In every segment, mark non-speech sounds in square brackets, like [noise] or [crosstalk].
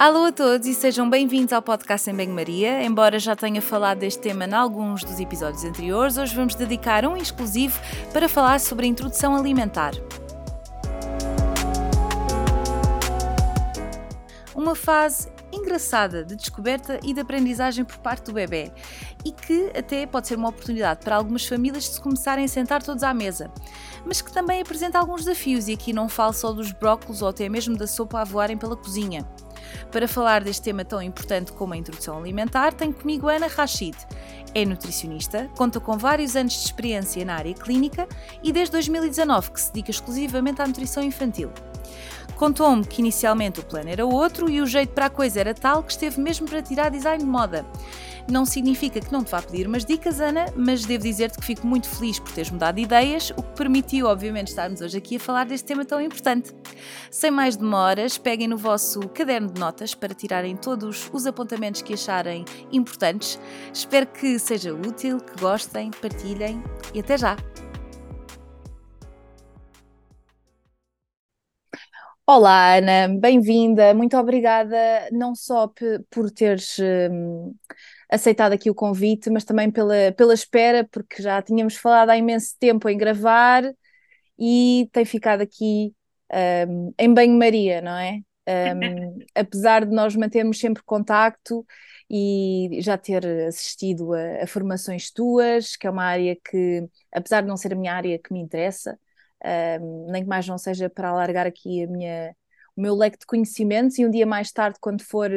Alô a todos e sejam bem-vindos ao podcast em Banho-Maria. Embora já tenha falado deste tema em alguns dos episódios anteriores, hoje vamos dedicar um exclusivo para falar sobre a introdução alimentar. Uma fase engraçada de descoberta e de aprendizagem por parte do bebê e que até pode ser uma oportunidade para algumas famílias de se começarem a sentar todos à mesa, mas que também apresenta alguns desafios e aqui não falo só dos brócolos ou até mesmo da sopa a voarem pela cozinha. Para falar deste tema tão importante como a introdução alimentar, tenho comigo Ana Rachid. É nutricionista, conta com vários anos de experiência na área clínica e desde 2019 que se dedica exclusivamente à nutrição infantil. Contou-me que inicialmente o plano era outro e o jeito para a coisa era tal que esteve mesmo para tirar design de moda. Não significa que não te vá pedir umas dicas, Ana, mas devo dizer-te que fico muito feliz por teres mudado de ideias, o que permitiu, obviamente, estarmos hoje aqui a falar deste tema tão importante. Sem mais demoras, peguem no vosso caderno de notas para tirarem todos os apontamentos que acharem importantes. Espero que seja útil, que gostem, partilhem e até já! Olá, Ana, bem-vinda. Muito obrigada não só por teres um, aceitado aqui o convite, mas também pela, pela espera, porque já tínhamos falado há imenso tempo em gravar e tem ficado aqui um, em banho-maria, não é? Um, [laughs] apesar de nós mantermos sempre contacto e já ter assistido a, a formações tuas, que é uma área que, apesar de não ser a minha área que me interessa, um, nem que mais não seja para alargar aqui a minha, meu leque de conhecimentos e um dia mais tarde, quando for,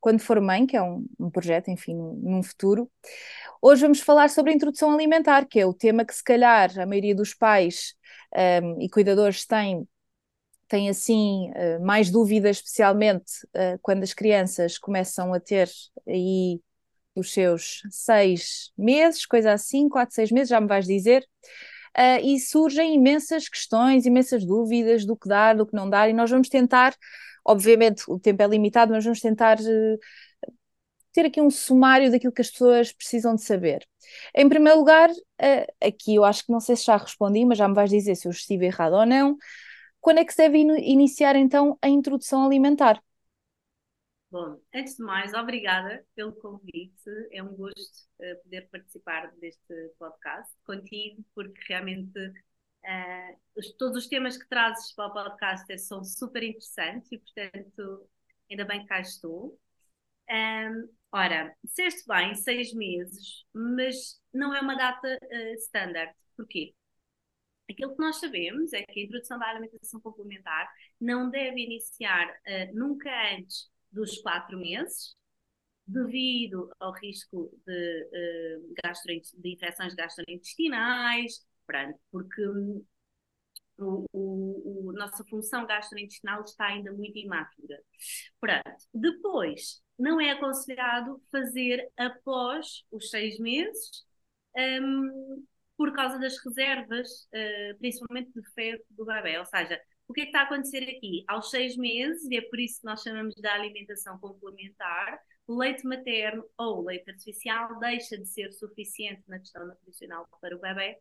quando for mãe, que é um, um projeto, enfim, num, futuro. Hoje vamos falar sobre a introdução alimentar, que é o tema que se calhar a maioria dos pais um, e cuidadores têm tem assim uh, mais dúvidas, especialmente uh, quando as crianças começam a ter aí os seus seis meses, coisa assim, quatro, seis meses, já me vais dizer uh, e surgem imensas questões, imensas dúvidas do que dar, do que não dar, e nós vamos tentar, obviamente o tempo é limitado, mas vamos tentar uh, ter aqui um sumário daquilo que as pessoas precisam de saber. Em primeiro lugar, uh, aqui eu acho que não sei se já respondi, mas já me vais dizer se eu estive errado ou não. Quando é que se deve in iniciar então a introdução alimentar? Bom, antes de mais, obrigada pelo convite. É um gosto uh, poder participar deste podcast contigo, porque realmente uh, os, todos os temas que trazes para o podcast são super interessantes e, portanto, ainda bem que cá estou. Um, ora, disseste bem, seis meses, mas não é uma data uh, standard. Porquê? Aquilo que nós sabemos é que a introdução da alimentação complementar não deve iniciar uh, nunca antes dos quatro meses, devido ao risco de, uh, de infecções gastrointestinais, porque um, o, o, o, nossa função gastrointestinal está ainda muito imatura. Pronto. Depois, não é aconselhado fazer após os seis meses, um, por causa das reservas, uh, principalmente de ferro do bebê. Ou seja, o que é que está a acontecer aqui? Aos seis meses, e é por isso que nós chamamos de alimentação complementar, o leite materno ou o leite artificial deixa de ser suficiente na questão nutricional para o bebê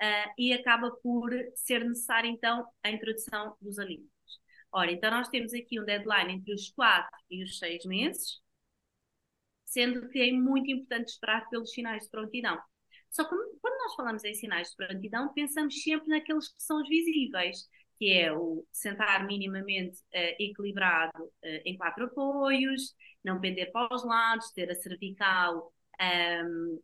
uh, e acaba por ser necessária então a introdução dos alimentos. Ora, então nós temos aqui um deadline entre os 4 e os 6 meses, sendo que é muito importante esperar pelos sinais de prontidão. Só que quando nós falamos em sinais de prontidão, pensamos sempre naqueles que são visíveis, que é o sentar minimamente uh, equilibrado uh, em quatro apoios, não pender para os lados, ter a cervical um, ehm,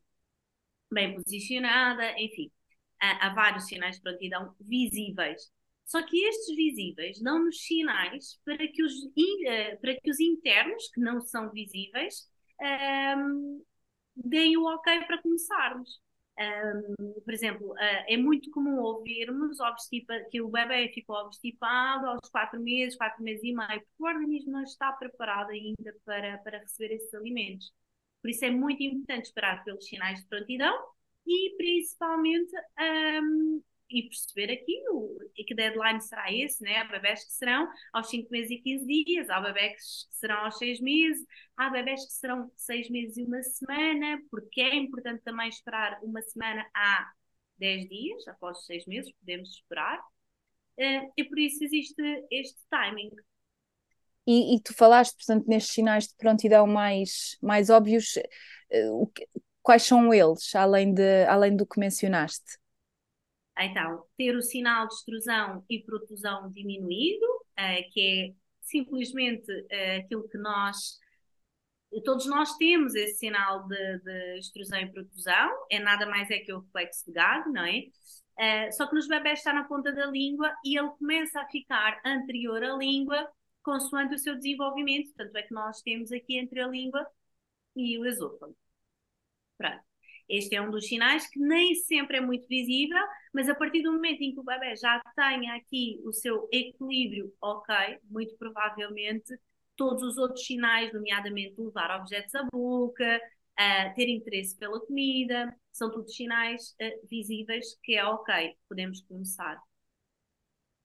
bem posicionada, enfim, há, há vários sinais de prontidão visíveis. Só que estes visíveis dão-nos sinais para que, os, uh, para que os internos, que não são visíveis, um, ehm, deem o ok para começarmos. Um, por exemplo, uh, é muito comum ouvirmos que o bebê ficou obstipado aos 4 meses, 4 meses e meio, porque o organismo não está preparado ainda para, para receber esses alimentos. Por isso é muito importante esperar pelos sinais de prontidão e principalmente um, e perceber aqui o, que deadline será esse, né? Há bebés que serão aos 5 meses e 15 dias, há bebés que serão aos 6 meses, há bebés que serão 6 meses e uma semana, porque é importante também esperar uma semana a 10 dias, após os 6 meses, podemos esperar, uh, e por isso existe este timing. E, e, tu falaste, portanto, nestes sinais de prontidão mais, mais óbvios, que, quais são eles, além, de, além do que mencionaste? Então, ter o sinal de extrusão e protusão diminuído, uh, que é simplesmente uh, aquilo que nós todos nós temos esse sinal de, de, extrusão e protusão, é nada mais é que o reflexo de gado, não é? Uh, só que nos bebés está na ponta da língua e ele começa a ficar anterior à língua consoante o seu desenvolvimento. Tanto é que nós temos aqui entre a língua e o esôfago. Pronto. Este é um dos sinais que nem sempre é muito visível, mas a partir do momento em que o bebê já tenha aqui o seu equilíbrio ok, muito provavelmente todos os outros sinais, nomeadamente levar objetos à boca, uh, ter interesse pela comida, são todos sinais uh, visíveis que é ok, podemos começar.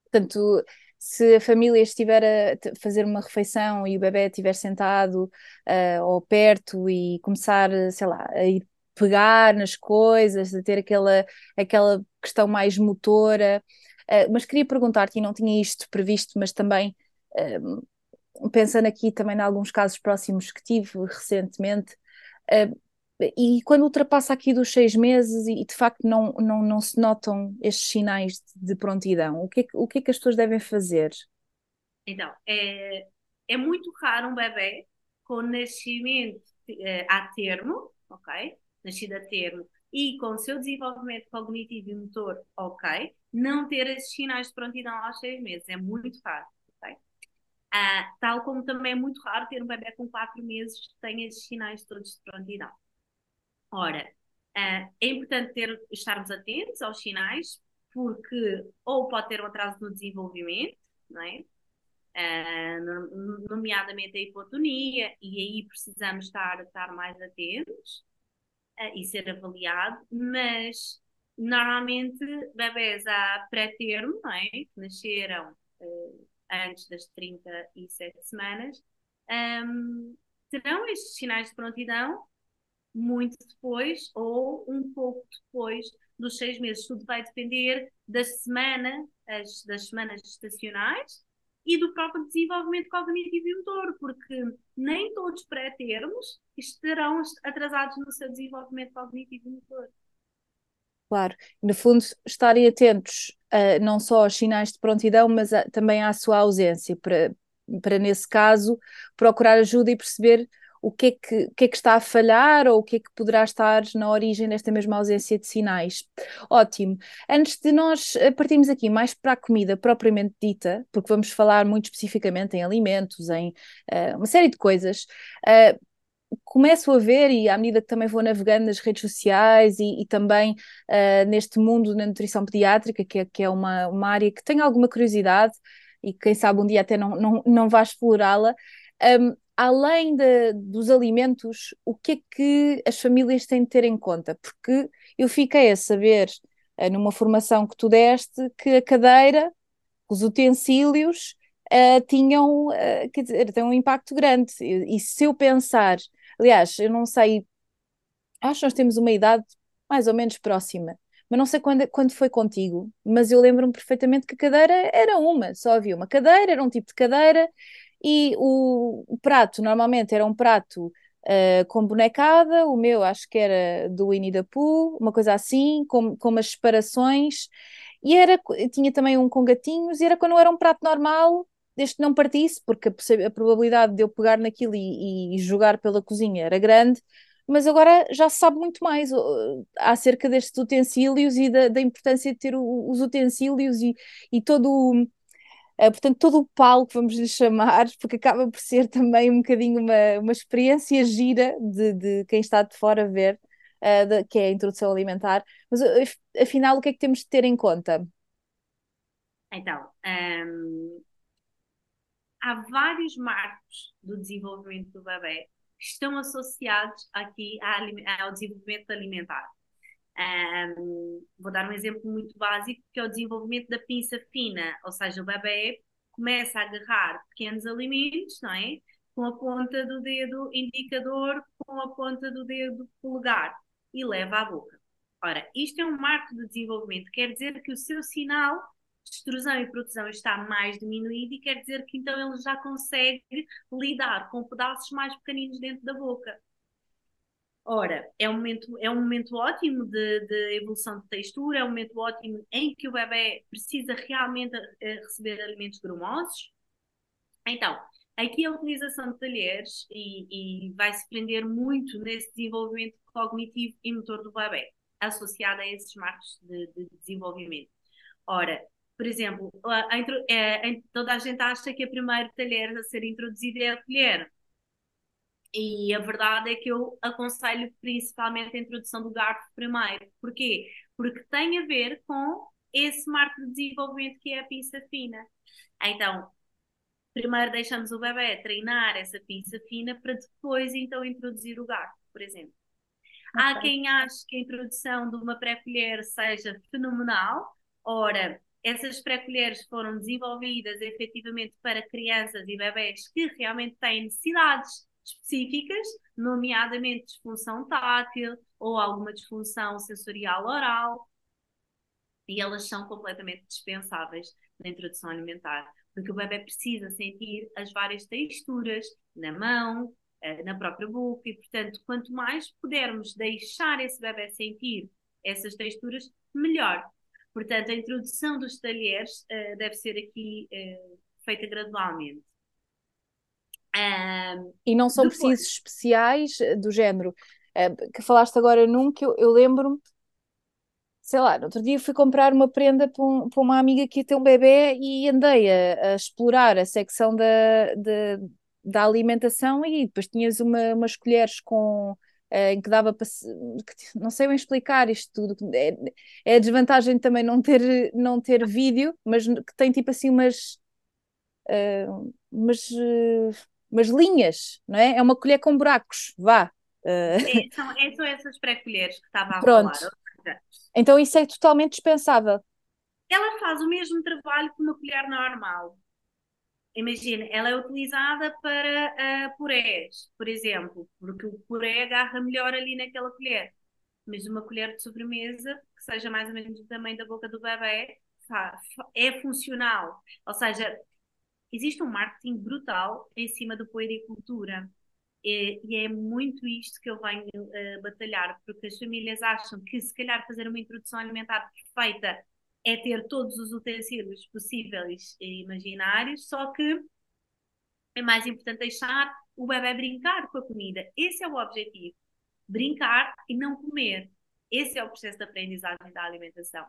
Portanto, se a família estiver a fazer uma refeição e o bebê estiver sentado uh, ou perto e começar, sei lá, a ir pegar nas coisas, a ter aquela, aquela questão mais motora. Uh, mas queria perguntar-te, e não tinha isto previsto, mas também uh, pensando aqui também em alguns casos próximos que tive recentemente, uh, e quando ultrapassa aqui dos seis meses e, de facto não, não, não se notam estes sinais de, de prontidão, o que, é que, o que é que as pessoas devem fazer? Então, é, é muito raro um bebê com nascimento uh, a termo, ok? Nascido a termo e com o seu desenvolvimento cognitivo e motor ok, não ter esses sinais de prontidão aos seis meses. É muito raro. Okay? Uh, tal como também é muito raro ter um bebê com quatro meses que tenha esses sinais todos de prontidão. Ora, uh, é importante ter, estarmos atentos aos sinais, porque ou pode ter um atraso no desenvolvimento, não é? Uh, nomeadamente a hipotonia, e aí precisamos estar, estar mais atentos e ser avaliado, mas normalmente bebés a pré-termo, não é? que nasceram uh, antes das 37 semanas, um, terão estes sinais de prontidão muito depois ou um pouco depois dos seis meses. Tudo vai depender da semana, as, das semanas estacionais e do próprio desenvolvimento cognitivo e motor, porque nem todos pré-termos estarão atrasados no seu desenvolvimento cognitivo e motor. Claro, no fundo, estarem atentos uh, não só aos sinais de prontidão, mas a, também à sua ausência, para, para nesse caso procurar ajuda e perceber o que, é que, o que é que está a falhar ou o que é que poderá estar na origem desta mesma ausência de sinais. Ótimo. Antes de nós eh, partirmos aqui mais para a comida propriamente dita, porque vamos falar muito especificamente em alimentos, em uh, uma série de coisas. Uh, começo a ver, e à medida que também vou navegando nas redes sociais e, e também uh, neste mundo da nutrição pediátrica, que é, que é uma, uma área que tenho alguma curiosidade e quem sabe um dia até não, não, não vá explorá-la, um, além de, dos alimentos, o que é que as famílias têm de ter em conta? Porque eu fiquei a saber, uh, numa formação que tu deste, que a cadeira, os utensílios, uh, tinham, uh, quer dizer, têm um impacto grande. E, e, se eu pensar, aliás, eu não sei, acho que nós temos uma idade mais ou menos próxima. Mas não sei quando, quando foi contigo, mas eu lembro-me perfeitamente que a cadeira era uma, só havia uma cadeira, era um tipo de cadeira, e o, o prato, normalmente, era um prato uh, com bonecada, o meu acho que era do Winnie the Pooh, uma coisa assim, com, com umas separações. E era, tinha também um com gatinhos, e era quando era um prato normal, desde que não partisse, porque a, a probabilidade de eu pegar naquilo e, e, jogar pela cozinha era grande, mas agora já se sabe muito mais uh, acerca destes utensílios e da, da importância de ter o, os utensílios e, e todo o Uh, portanto, todo o palco, vamos lhe chamar, [laughs] porque acaba por ser também um bocadinho uma, uma experiência gira de, de quem está de fora ver, uh, de, que é a introdução alimentar. Mas afinal, o que é que temos de ter em conta? Então, há vários marcos do desenvolvimento do bebê que estão associados aqui ao desenvolvimento alimentar. Um, vou dar um exemplo muito básico, que é o desenvolvimento da pinça fina, ou seja, o bebê começa a agarrar pequenos alimentos, não é? Com a ponta do dedo indicador, com a ponta do dedo polegar e leva à boca. Ora, isto é um marco de desenvolvimento, quer dizer que o seu sinal extrusão e produção está mais diminuída e quer dizer que então ele já consegue lidar com pedaços mais pequeninos dentro da boca. Ora, é um momento, é um momento ótimo de, de evolução de textura, é um momento ótimo em que o bebê precisa realmente eh, receber alimentos grumosos. Então, aqui a utilização de talheres e, e vai se prender muito nesse desenvolvimento cognitivo e motor do bebê, associado a esses marcos de, de desenvolvimento. Ora, por exemplo, a, a, é, toda a gente acha que a primeira talher a ser introduzida é a colher. E a verdade é que eu aconselho principalmente a introdução do garfo primeiro. Porquê? Porque tem a ver com esse marco de desenvolvimento que é a pinça fina. Então, primeiro deixamos o bebê treinar essa pinça fina para depois então introduzir o garfo, por exemplo. Okay. Há quem ache que a introdução de uma pré-colher seja fenomenal. Ora, essas pré-colheres foram desenvolvidas efetivamente para crianças e bebés que realmente têm necessidades específicas, nomeadamente disfunção tátil ou alguma disfunção sensorial oral, e elas são completamente dispensáveis na introdução alimentar, porque o bebê precisa sentir as várias texturas na mão, eh, na própria boca, e portanto, quanto mais pudermos deixar esse bebê sentir essas texturas, melhor. Portanto, a introdução dos talheres uh, deve ser aqui uh, feita gradualmente. Um, e não são depois... precisos especiais eh, do género. Uh, que falaste agora num que eu, eu lembro-me, sei lá, no outro dia fui comprar uma prenda para, um, para uma amiga que ia ter um bebê e andei a, a explorar a secção da, da, da, alimentação e depois tinhas uma, umas colheres com em que dava para não sei bem explicar isto tudo é, é a desvantagem também não ter não ter vídeo mas que tem tipo assim umas uh, umas uh, umas linhas, não é? É uma colher com buracos, vá. Uh... É, são, é, são essas pré-colheres que estava a Pronto. falar. Então isso é totalmente dispensável. Ela faz o mesmo trabalho que uma colher normal. Imagina, ela é utilizada para uh, purés, por exemplo, porque o puré agarra melhor ali naquela colher. Mas uma colher de sobremesa, que seja mais ou menos do tamanho da boca do bebê, é funcional. Ou seja, existe um marketing brutal em cima da puericultura. E, e é muito isto que eu venho uh, batalhar, porque as famílias acham que se calhar fazer uma introdução alimentar perfeita é ter todos os utensílios possíveis e imaginários, só que é mais importante deixar o bebê brincar com a comida. Esse é o objetivo. Brincar e não comer. Esse é o processo de aprendizagem da alimentação.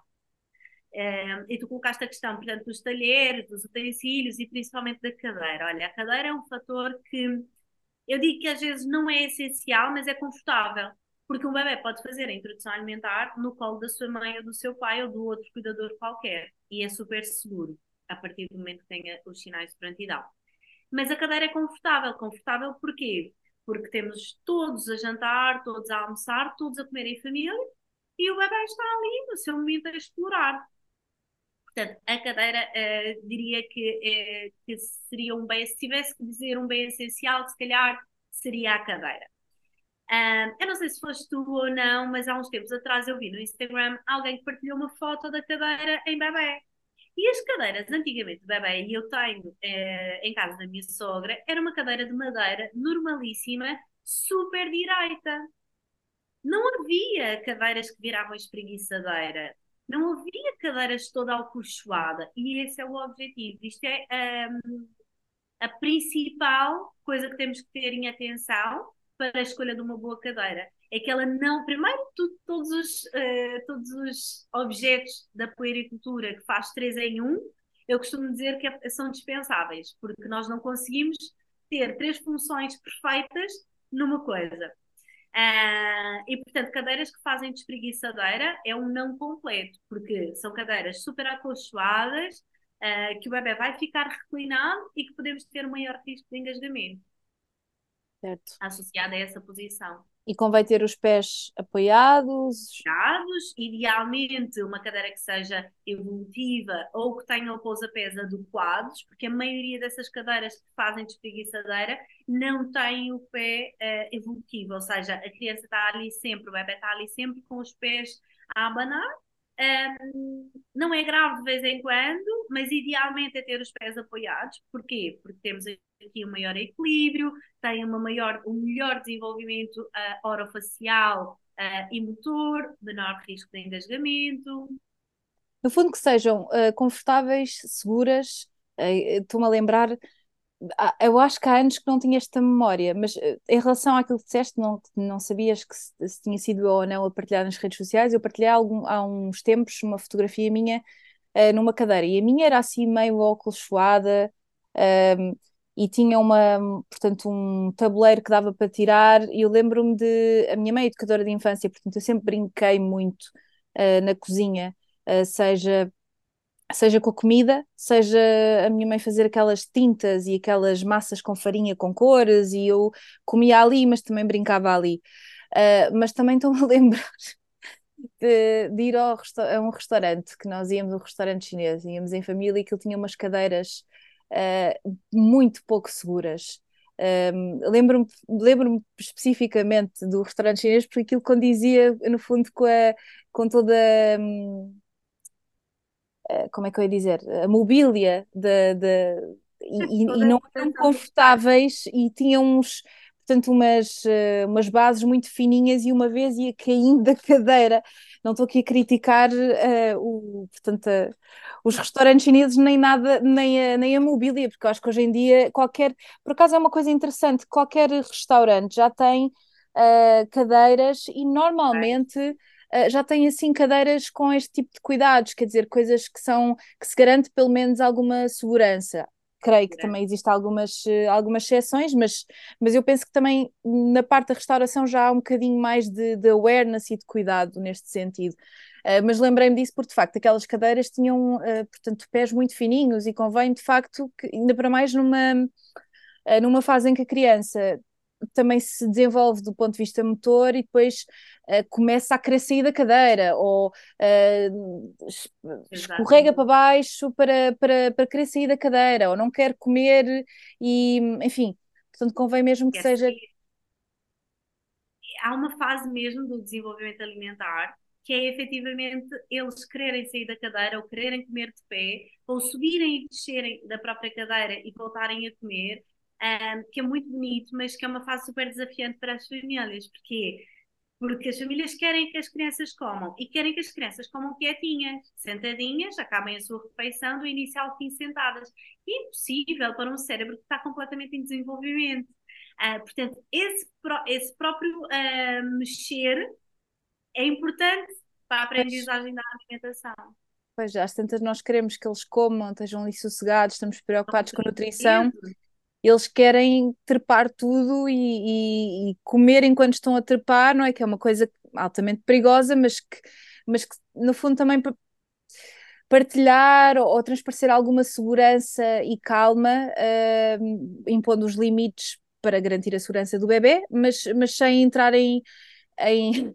Uh, e tu colocaste a questão, portanto, dos talheres, dos utensílios e principalmente da cadeira. Olha, a cadeira é um fator que eu digo que às vezes não é essencial, mas é confortável. Porque um bebê pode fazer a introdução alimentar no colo da sua mãe ou do seu pai ou do outro cuidador qualquer. E é super seguro, a partir do momento que tenha os sinais de prontidão. Mas a cadeira é confortável. Confortável porquê? Porque temos todos a jantar, todos a almoçar, todos a comer em família e o bebê está ali no seu momento a explorar. Portanto, a cadeira uh, diria que, uh, que, seria um bem, se tivesse que dizer um bem essencial, se calhar seria a cadeira. Uh, eu não sei se foste tu ou não, mas há uns tempos atrás eu vi no Instagram alguém que partilhou uma foto da cadeira em bebê. E as cadeiras, antigamente, de bebê, e eu tenho eh, em casa da minha sogra, era uma cadeira de madeira normalíssima, super direita. Não havia cadeiras que viravam espreguiçadeira não havia cadeiras toda alcochoada e esse é o objetivo. Isto é um, a principal coisa que temos que ter em atenção para a escolha de uma boa cadeira. É que ela não, primeiro, tudo, todos, os, uh, todos os objetos da puericultura que faz três em um, eu costumo dizer que é, são dispensáveis, porque nós não conseguimos ter três funções perfeitas numa coisa. Uh, e, portanto, cadeiras que fazem de espreguiçadeira é um não completo, porque são cadeiras super acolchoadas, uh, que o bebê vai ficar reclinado e que podemos ter um maior risco de engasgamento. Certo. Associado a essa posição. E convém ter os pés apoiados? Apoiados, idealmente uma cadeira que seja evolutiva ou que tenha o pousapés adequados, porque a maioria dessas cadeiras que fazem de espreguiçadeira não têm o pé uh, evolutivo, ou seja, a criança está ali sempre, o bebê está ali sempre com os pés a abanar Um, não é grave de vez em quando, mas idealmente é ter os pés apoiados. Porquê? Porque temos aqui um maior equilíbrio, tem uma maior, um melhor desenvolvimento uh, orofacial uh, e motor, menor risco de engasgamento. No fundo, que sejam uh, confortáveis, seguras. Estou-me a lembrar eu acho que há anos que não tinha esta memória, mas em relação àquilo que disseste, não, não sabias que se, se tinha sido ou não a partilhar nas redes sociais. Eu partilhei algum, há uns tempos uma fotografia minha numa cadeira e a minha era assim meio óculos suada e tinha uma, portanto, um tabuleiro que dava para tirar. E eu lembro-me de. A minha mãe é educadora de infância, portanto, eu sempre brinquei muito uh, na cozinha, uh, seja seja com a comida, seja a minha mãe fazer aquelas tintas e aquelas massas com farinha com cores, e eu comia ali, mas também brincava ali. Uh, mas também estou-me a [laughs] lembrar de, de ir ao a um restaurante, que nós íamos a um restaurante chinês, íamos em família e que ele tinha umas cadeiras uh, muito pouco seguras. Um, lembro-me lembro especificamente do restaurante chinês porque aquilo condizia no fundo com, a, com toda um, eh, como é que eu ia dizer, a mobília de, de e, e, não eram confortáveis e tinham uns, portanto, umas, eh, umas bases muito fininhas e uma vez ia caindo da [laughs] cadeira. Não estou aqui a criticar uh, o, portanto, uh, os restaurantes chineses nem nada, nem a, nem a mobília, porque eu acho que hoje em dia qualquer, por acaso é uma coisa interessante, qualquer restaurante já tem uh, cadeiras e normalmente já tem assim cadeiras com este tipo de cuidados, quer dizer, coisas que são que se garante pelo menos alguma segurança. Creio que também existem algumas, uh, algumas exceções, mas, mas eu penso que também na parte da restauração já há um bocadinho mais de, de awareness e de cuidado neste sentido. Uh, mas lembrei-me disso porque, de facto, aquelas cadeiras tinham, uh, portanto, pés muito fininhos e convém, de facto, que, ainda para mais numa, numa fase em que a criança também se desenvolve do ponto de vista motor e depois uh, começa a querer sair da cadeira ou uh, escorrega para baixo para, para, para querer sair da cadeira ou não quer comer e enfim, portanto convém mesmo que seja há uma fase mesmo do desenvolvimento alimentar que é efetivamente eles quererem sair da cadeira ou quererem comer de pé ou subirem e descerem da própria cadeira e voltarem a comer um, que é muito bonito, mas que é uma fase super desafiante para as famílias. Porquê? Porque as famílias querem que as crianças comam e querem que as crianças comam quietinhas, sentadinhas, acabem a sua refeição do início ao fim sentadas. Impossível para um cérebro que está completamente em desenvolvimento. Uh, portanto, esse, esse próprio uh, mexer é importante para a aprendizagem da alimentação. Pois, já, às tantas nós queremos que eles comam, estejam ali sossegados, estamos preocupados com a nutrição eles querem trepar tudo e, e, e, comer enquanto estão a trepar, não é? Que é uma coisa altamente perigosa, mas que, mas que no fundo também partilhar ou, ou transparecer alguma segurança e calma, uh, impondo os limites para garantir a segurança do bebê, mas, mas sem entrar em, em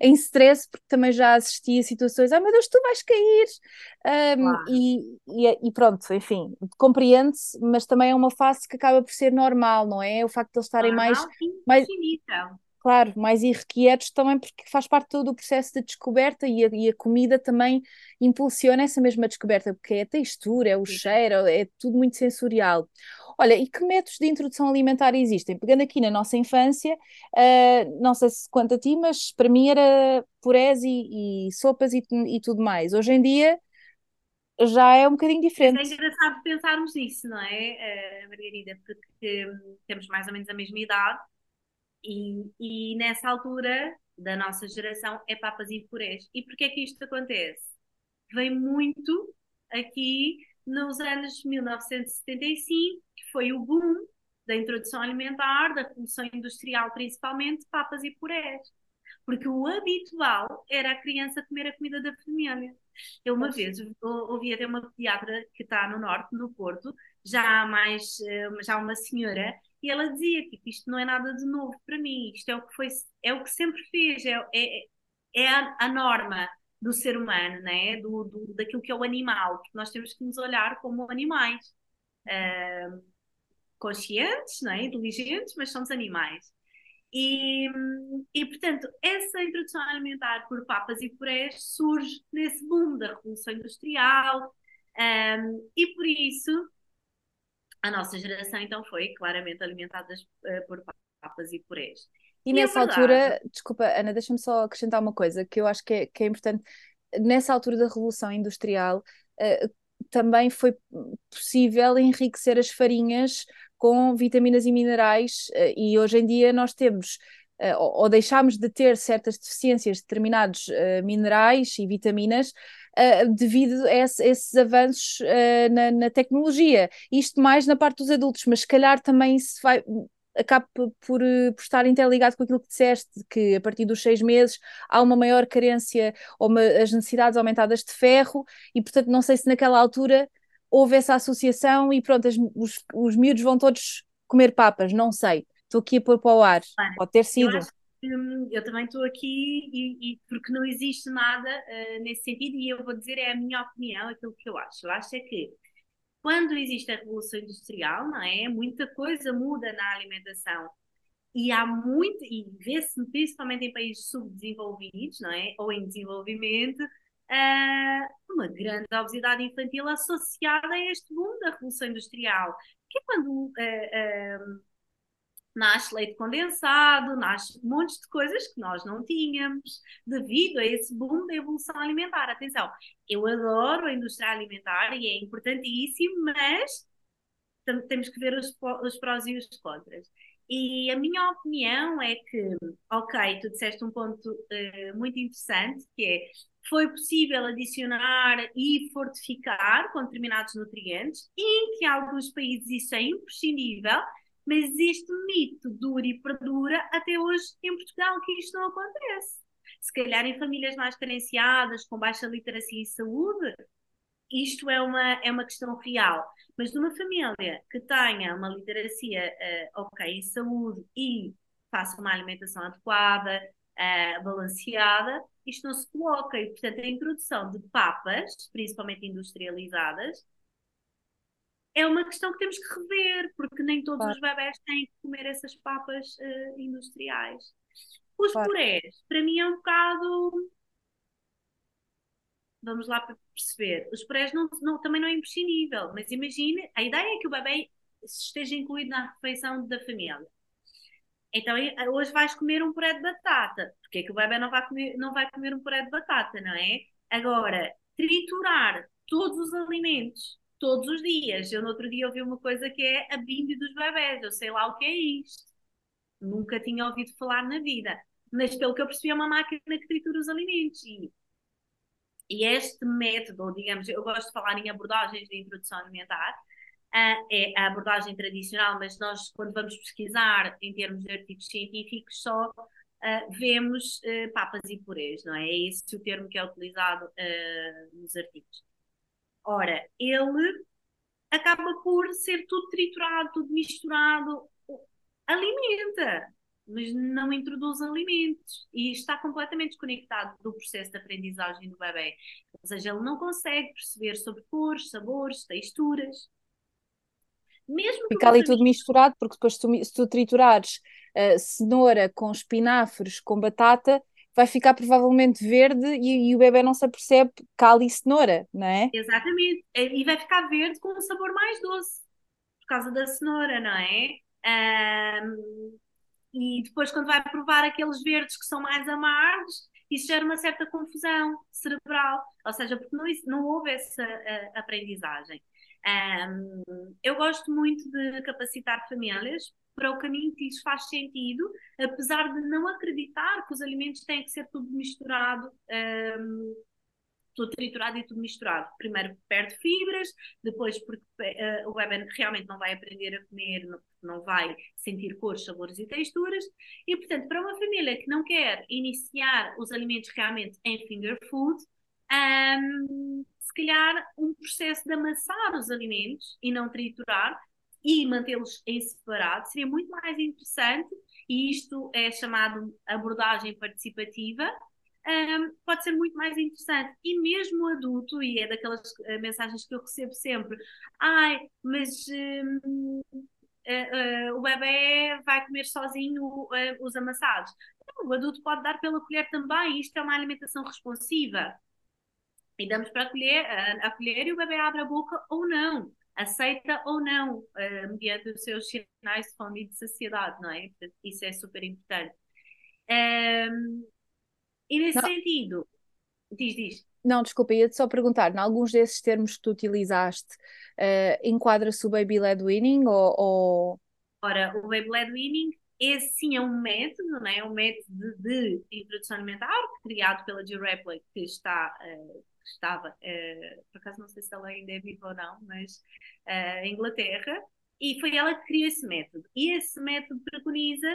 em stress, porque também já assisti a situações, ah meu Deus, tu vais cair, um, e, e, e, pronto, enfim, compreende-se, mas também é uma fase que acaba por ser normal, não é? O facto de eles estarem mais, mais claro, mais irrequietos também, porque faz parte todo o processo de descoberta e a, e a, comida também impulsiona essa mesma descoberta, porque é a textura, é o cheiro, é tudo muito sensorial. Olha, e que métodos de introdução alimentar existem? Pegando aqui na nossa infância, uh, não sei se quanto a ti, mas para mim era purés e, e sopas e, e, tudo mais. Hoje em dia já é um bocadinho diferente. É engraçado pensarmos nisso, não é, uh, Margarida? Porque temos mais ou menos a mesma idade e, e nessa altura da nossa geração é papas e purés. E porquê é que isto acontece? Vem muito aqui nos anos 1975, que foi o boom da introdução alimentar, da revolução industrial principalmente, papas e purés. Porque o habitual era a criança comer a comida da família. Eu uma vez ouvi até uma pediatra que está no norte, no Porto, já mais, eh, já uma senhora, e ela dizia tipo, isto não é nada de novo para mim, isto é o que foi, é o que sempre fez, é, é, é a, a norma do ser humano, né? do, do, daquilo que é o animal, nós temos que nos olhar como animais, uh, conscientes, né? inteligentes, mas somos animais. E, e, portanto, essa introdução alimentar por papas e purés surge nesse boom da Revolução Industrial, um, e por isso a nossa geração então foi claramente alimentada uh, por papas e purés. E, e é nessa altura, desculpa, Ana, deixa-me só acrescentar uma coisa que eu acho que é, que é importante. Nessa altura da Revolução Industrial, uh, também foi possível enriquecer as farinhas com vitaminas e minerais, uh, e hoje em dia nós temos. Ou, ou deixámos de ter certas deficiências de determinados minerais e vitaminas devido a esse, esses avanços na, na, tecnologia. Isto mais na parte dos adultos, mas se calhar também se vai, acaba por, por, estar interligado com aquilo que disseste, que a partir dos seis meses há uma maior carência ou uma, as necessidades aumentadas de ferro, e portanto não sei se naquela altura houve essa associação e pronto, as, os, os miúdos vão todos comer papas, não sei. Estou aqui a pôr para o ar, pode ter sido. Eu, hum, eu também estou aqui e, e, porque não existe nada uh, nesse sentido e eu vou dizer é a minha opinião, aquilo que eu acho. Eu acho é que quando existe a Revolução Industrial, não é? Muita coisa muda na alimentação. E há muito, e vê-se principalmente em países subdesenvolvidos, não é? Ou em desenvolvimento, uh, uma grande obesidade infantil associada a este boom da Revolução Industrial. Que é quando uh, nasce leite condensado, nasce um monte de coisas que nós não tínhamos devido a esse boom da evolução alimentar. Atenção, eu adoro a indústria alimentar e é importantíssimo, mas temos que ver os, os prós e os contras. E a minha opinião é que, ok, tu disseste um ponto uh, muito interessante, que é foi possível adicionar e fortificar com determinados nutrientes, e em que alguns países isso é imprescindível, mas este mito dura e perdura até hoje em Portugal que isto não acontece. Se calhar em famílias mais carenciadas, com baixa literacia e saúde, isto é uma, é uma questão real. Mas numa família que tenha uma literacia uh, ok em saúde e faça uma alimentação adequada, uh, balanceada, isto não se coloca. E, portanto, a introdução de papas, principalmente industrializadas, é uma questão que temos que rever, porque nem todos claro. os bebés têm que comer essas papas uh, industriais. Os claro. purés, para mim é um bocado. Vamos lá para perceber. Os purés não, não, também não é imprescindível, mas imagine, a ideia é que o bebê esteja incluído na refeição da família. Então hoje vais comer um puré de batata. Porque é que o bebê não vai comer, não vai comer um puré de batata, não é? Agora, triturar todos os alimentos todos os dias. Eu no outro dia ouvi uma coisa que é a bimbi dos bebés. Eu sei lá o que é isto. Nunca tinha ouvido falar na vida. Mas pelo que eu percebi é uma máquina que tritura os alimentos. E, e este método, digamos, eu gosto de falar em abordagens de introdução alimentar, uh, é a abordagem tradicional, mas nós quando vamos pesquisar em termos de artigos científicos só Uh, vemos uh, papas e purês, não é? É esse o termo que é utilizado uh, nos artigos. Ora, ele acaba por ser tudo triturado, tudo misturado, alimenta, mas não introduz alimentos e está completamente desconectado do processo de aprendizagem do bebê. Ou seja, ele não consegue perceber sobre cores, sabores, texturas. Mesmo Fica ali tudo misturado, porque depois se tu, se tu triturares uh, cenoura com espinafres, com batata, vai ficar provavelmente verde e, e, o bebê não se apercebe que há ali cenoura, não é? Exatamente, e vai ficar verde com um sabor mais doce, por causa da cenoura, não é? Um, e depois quando vai provar aqueles verdes que são mais amargos, isso gera uma certa confusão cerebral, ou seja, porque não, não houve essa aprendizagem. Um, eu gosto muito de capacitar famílias para o caminho que lhes faz sentido, apesar de não acreditar que os alimentos têm que ser tudo misturado, um, tudo triturado e tudo misturado. Primeiro perde fibras, depois porque uh, o bebê realmente não vai aprender a comer, não, não vai sentir cores, sabores e texturas. E, portanto, para uma família que não quer iniciar os alimentos realmente em finger food, um, se calhar um processo de amassar os alimentos e não triturar e mantê-los em separado seria muito mais interessante, e isto é chamado abordagem participativa, um, pode ser muito mais interessante. E mesmo adulto, e é daquelas uh, mensagens que eu recebo sempre, ai, mas um, uh, uh, o bebê vai comer sozinho uh, os amassados. Não, o adulto pode dar pela colher também, isto é uma alimentação responsiva. E damos para a colher, a colher e o bebê abre a boca ou não, aceita ou não, mediante os seus sinais de fome e de saciedade, não é? Isso é super importante. Um, e nesse não. sentido, diz, diz. Não, desculpa, ia-te só perguntar, em alguns desses termos que tu utilizaste, uh, enquadra-se o Baby Led Winning ou, ou... Ora, o Baby Led Winning, esse sim é um método, não é? é um método de, de introdução alimentar criado pela Jill Rapley, que está, uh, estava, uh, por acaso não sei se ela ainda é viva ou não, mas em Inglaterra, e foi ela que criou esse método. E esse método preconiza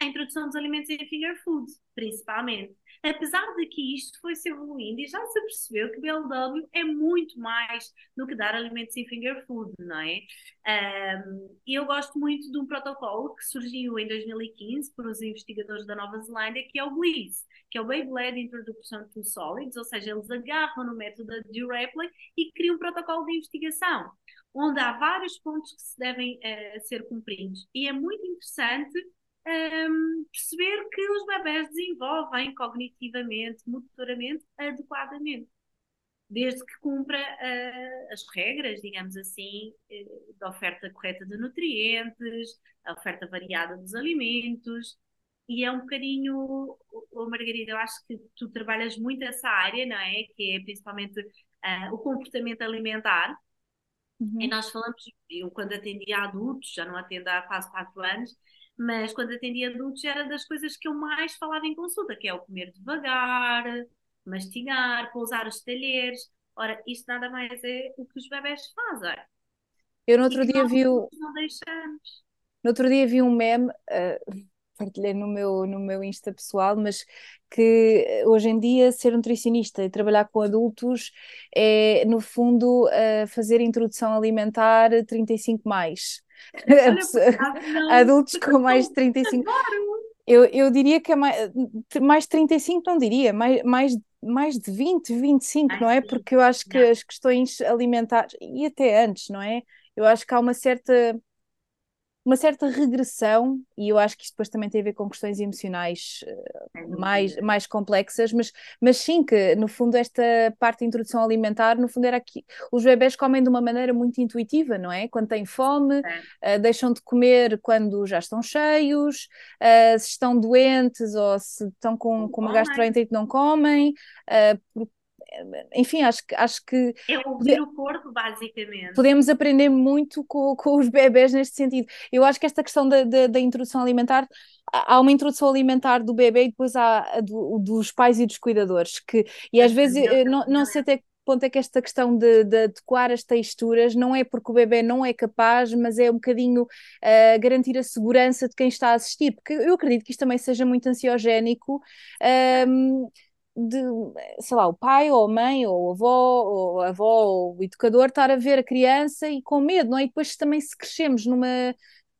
a introdução dos alimentos em finger food, principalmente. Apesar de que isto foi se evoluindo e já se percebeu que BLW é muito mais do que dar alimentos em finger food, não é? E eu gosto muito de um protocolo que surgiu em 2015 por os investigadores da Nova Zelândia, que é o BLIS, que é o Baby-led Introduction to Solids, ou seja, eles agarram no método de Rapley e criam um protocolo de investigação, onde há vários pontos que se devem uh, ser cumpridos. E é muito interessante um, perceber que os bebés desenvolvem cognitivamente, motoramente, adequadamente. Desde que cumpra uh, as regras, digamos assim, uh, da oferta correta de nutrientes, a oferta variada dos alimentos. E é um bocadinho, oh, Margarida, eu acho que tu trabalhas muito essa área, não é? Que é principalmente uh, o comportamento alimentar. Uhum. E nós falamos, eu quando atendi a adultos, já não atendo há quase quatro anos, mas quando atendia adultos era das coisas que eu mais falava em consulta, que é o comer devagar, mastigar, pousar os talheres. Ora, isto nada mais é o que os bebés fazem. Eu no outro dia vi o... Não deixamos. No outro dia vi um meme, uh, partilhei no meu, no meu Insta pessoal, mas que hoje em dia ser nutricionista e trabalhar com adultos é, no fundo, uh, fazer introdução alimentar 35 mais. [laughs] Olha, adultos com mais de 35. Eu, eu diria que é mais, mais de 35, não diria, mais, mais, mais de 20, 25, não é? Porque eu acho que as questões alimentares, e até antes, não é? Eu acho que há uma certa uma certa regressão, e eu acho que isto depois também tem a ver com questões emocionais uh, mais, mais complexas, mas, mas sim que no fundo esta parte de introdução alimentar, no fundo era aqui, os bebés comem de uma maneira muito intuitiva, não é? Quando têm fome, uh, deixam de comer quando já estão cheios, uh, se estão doentes ou se estão com, com uma gastroenterite não comem, enfim, acho, acho que. É ouvir o corpo, basicamente. Podemos aprender muito com, com os bebés neste sentido. Eu acho que esta questão da, da, da introdução alimentar, há uma introdução alimentar do bebê e depois há a do, dos pais e dos cuidadores, que, e às vezes não, não sei até que ponto é que esta questão de, de, adequar as texturas não é porque o bebê não é capaz, mas é um bocadinho uh, garantir a segurança de quem está a assistir, porque eu acredito que isto também seja muito ansiogénico. Um, de, sei lá, o pai ou a mãe ou a avó ou a avó ou o educador estar a ver a criança e com medo, não é? E depois também se crescemos numa,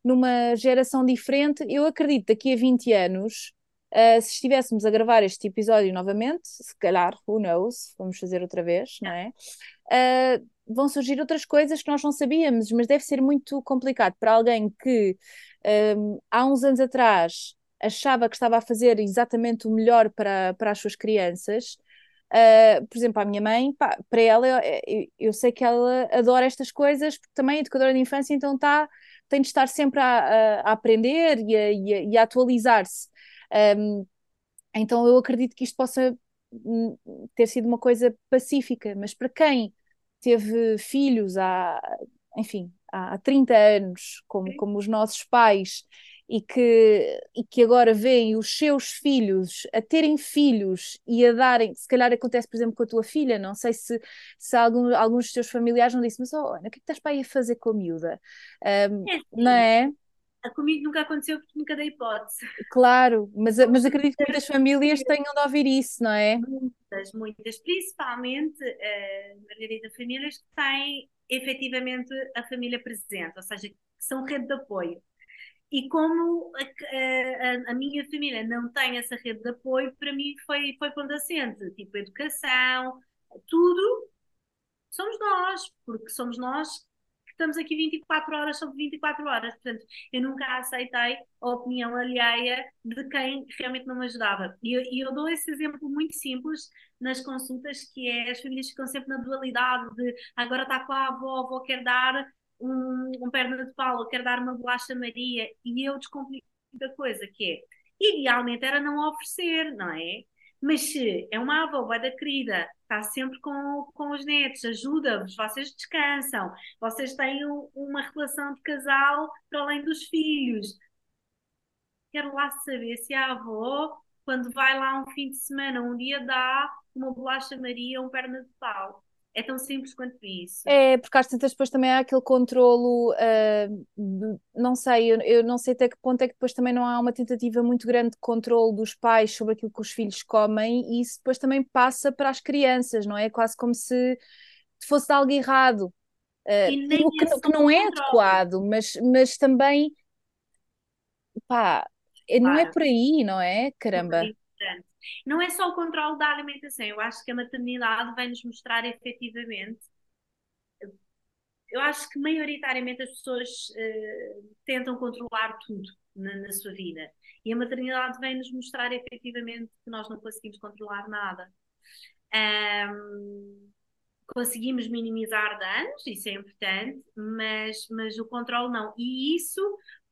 numa geração diferente, eu acredito daqui a 20 anos, uh, se estivéssemos a gravar este episódio novamente, se calhar, who knows, vamos fazer outra vez, não é? Uh, vão surgir outras coisas que nós não sabíamos, mas deve ser muito complicado para alguém que um, ah, há uns anos atrás achava que estava a fazer exatamente o melhor para, para as suas crianças. Uh, por exemplo, a minha mãe, pá, para ela, eu, eu, sei que ela adora estas coisas, porque também é educadora de infância, então tá, tem de estar sempre a, a, a aprender e a, e a, a atualizar-se. Um, então eu acredito que isto possa hum, ter sido uma coisa pacífica, mas para quem teve filhos há, enfim, há 30 anos, como, como os nossos pais, e que, e que agora veem os seus filhos a terem filhos e a darem, se calhar acontece, por exemplo, com a tua filha, não sei se, se algum, alguns dos teus familiares não disse, mas oh, Ana, o que é que estás para ir a fazer com a miúda? Um, é, não é? Comigo nunca aconteceu porque nunca dei hipótese. Claro, mas, mas acredito que muitas famílias tenham de ouvir isso, não é? Muitas, muitas. Principalmente, uh, Margarida, famílias que têm efetivamente a família presente, ou seja, que são rede de apoio. E como a, a, a, minha família não tem essa rede de apoio, para mim foi, foi condacente. Tipo, educação, tudo somos nós, porque somos nós que estamos aqui 24 horas sobre 24 horas. Portanto, eu nunca aceitei a opinião alheia de quem realmente não me ajudava. E eu, e eu dou esse exemplo muito simples nas consultas, que é as famílias ficam sempre na dualidade de agora está com a avó, a avó quer dar um, um perna de pau, ou quer dar uma bolacha Maria, e eu descomplico a coisa, que é, idealmente era não oferecer, não é? Mas se é uma avó da querida, está sempre com, com os netos, ajuda-vos, vocês descansam, vocês têm uma relação de casal para além dos filhos. Quero lá saber se a avó, quando vai lá um fim de semana, um dia dá uma bolacha Maria, um perna de pau. É tão simples quanto isso. É, porque às tantas depois também há aquele controlo, uh, não sei, eu, eu, não sei até que ponto é que depois também não há uma tentativa muito grande de controle dos pais sobre aquilo que os filhos comem e isso depois também passa para as crianças, não é? Quase como se fosse algo errado. Uh, que, que, que, não é adequado, mas, mas também pá, claro. não é por aí, não é? Caramba. Não é só o controle da alimentação, eu acho que a maternidade vai nos mostrar efetivamente. Eu acho que maioritariamente as pessoas uh, tentam controlar tudo na, na, sua vida. E a maternidade vem nos mostrar efetivamente que nós não conseguimos controlar nada. Um, conseguimos minimizar danos, isso é importante, mas, mas o controle não. E isso,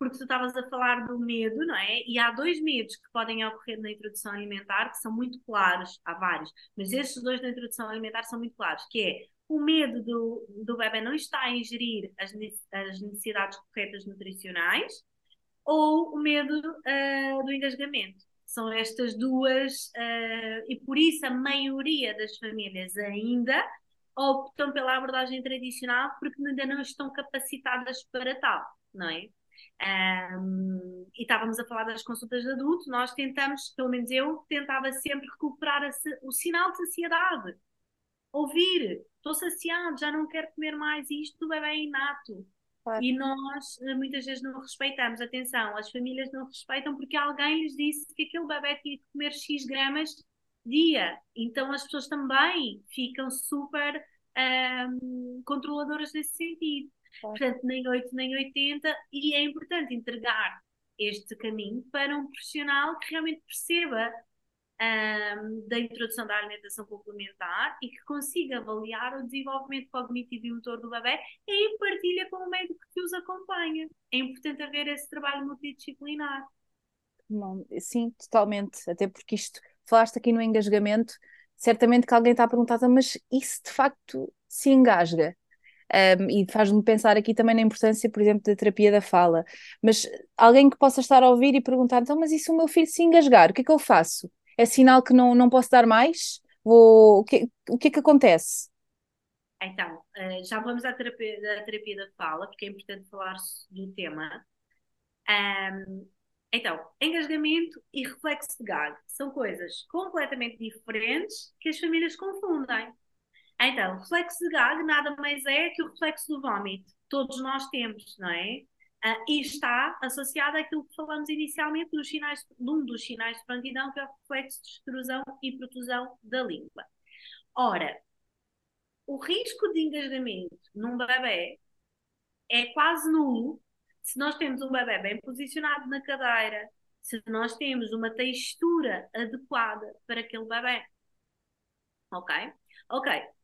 porque tu estavas a falar do medo, não é? E há dois medos que podem ocorrer na introdução alimentar que são muito claros, há vários, mas estes dois na introdução alimentar são muito claros, que é o medo do, do bebê não estar a ingerir as, as necessidades corretas nutricionais ou o medo uh, do engasgamento. São estas duas, uh, e por isso a maioria das famílias ainda optam pela abordagem tradicional porque ainda não estão capacitadas para tal, não é? Um, e estávamos a falar das consultas de adulto, nós tentamos, pelo menos eu, tentava sempre recuperar a, o sinal de saciedade. Ouvir, estou saciado, já não quero comer mais isto, o bebê é inato. Claro. E nós eh, muitas vezes não respeitamos. Atenção, as famílias não respeitam porque alguém lhes disse que aquele bebê tinha que comer X gramas dia. Então as pessoas também ficam super um, controladoras nesse sentido. Claro. Portanto, nem 8 nem 80, e é importante entregar este caminho para um profissional que realmente perceba um, da introdução da alimentação complementar e que consiga avaliar o desenvolvimento cognitivo e motor do bebê em partilha com o médico que os acompanha. É importante haver esse trabalho multidisciplinar. Não, sim, totalmente. Até porque isto, falaste aqui no engasgamento, certamente que alguém está a perguntar, mas isso de facto se engasga? Um, e faz-me pensar aqui também na importância, por exemplo, da terapia da fala. Mas alguém que possa estar a ouvir e perguntar, então, mas e se o meu filho se engasgar, o que é que eu faço? É sinal que não, não posso dar mais? Vou... O, que, o que é que acontece? Então, eh, já vamos à terapia, terapia da fala, porque é importante falar do tema. Um, então, engasgamento e reflexo de gag são coisas completamente diferentes que as famílias confundem. Então, reflexo de gag nada mais é que o reflexo do vômito. Todos nós temos, não é? Uh, e está associado àquilo que falamos inicialmente dos sinais, de um dos sinais de prontidão, que é o reflexo de extrusão e protusão da língua. Ora, o risco de engasgamento num bebê é quase nulo se nós temos um bebê bem posicionado na cadeira, se nós temos uma textura adequada para aquele bebê. Ok? Ok.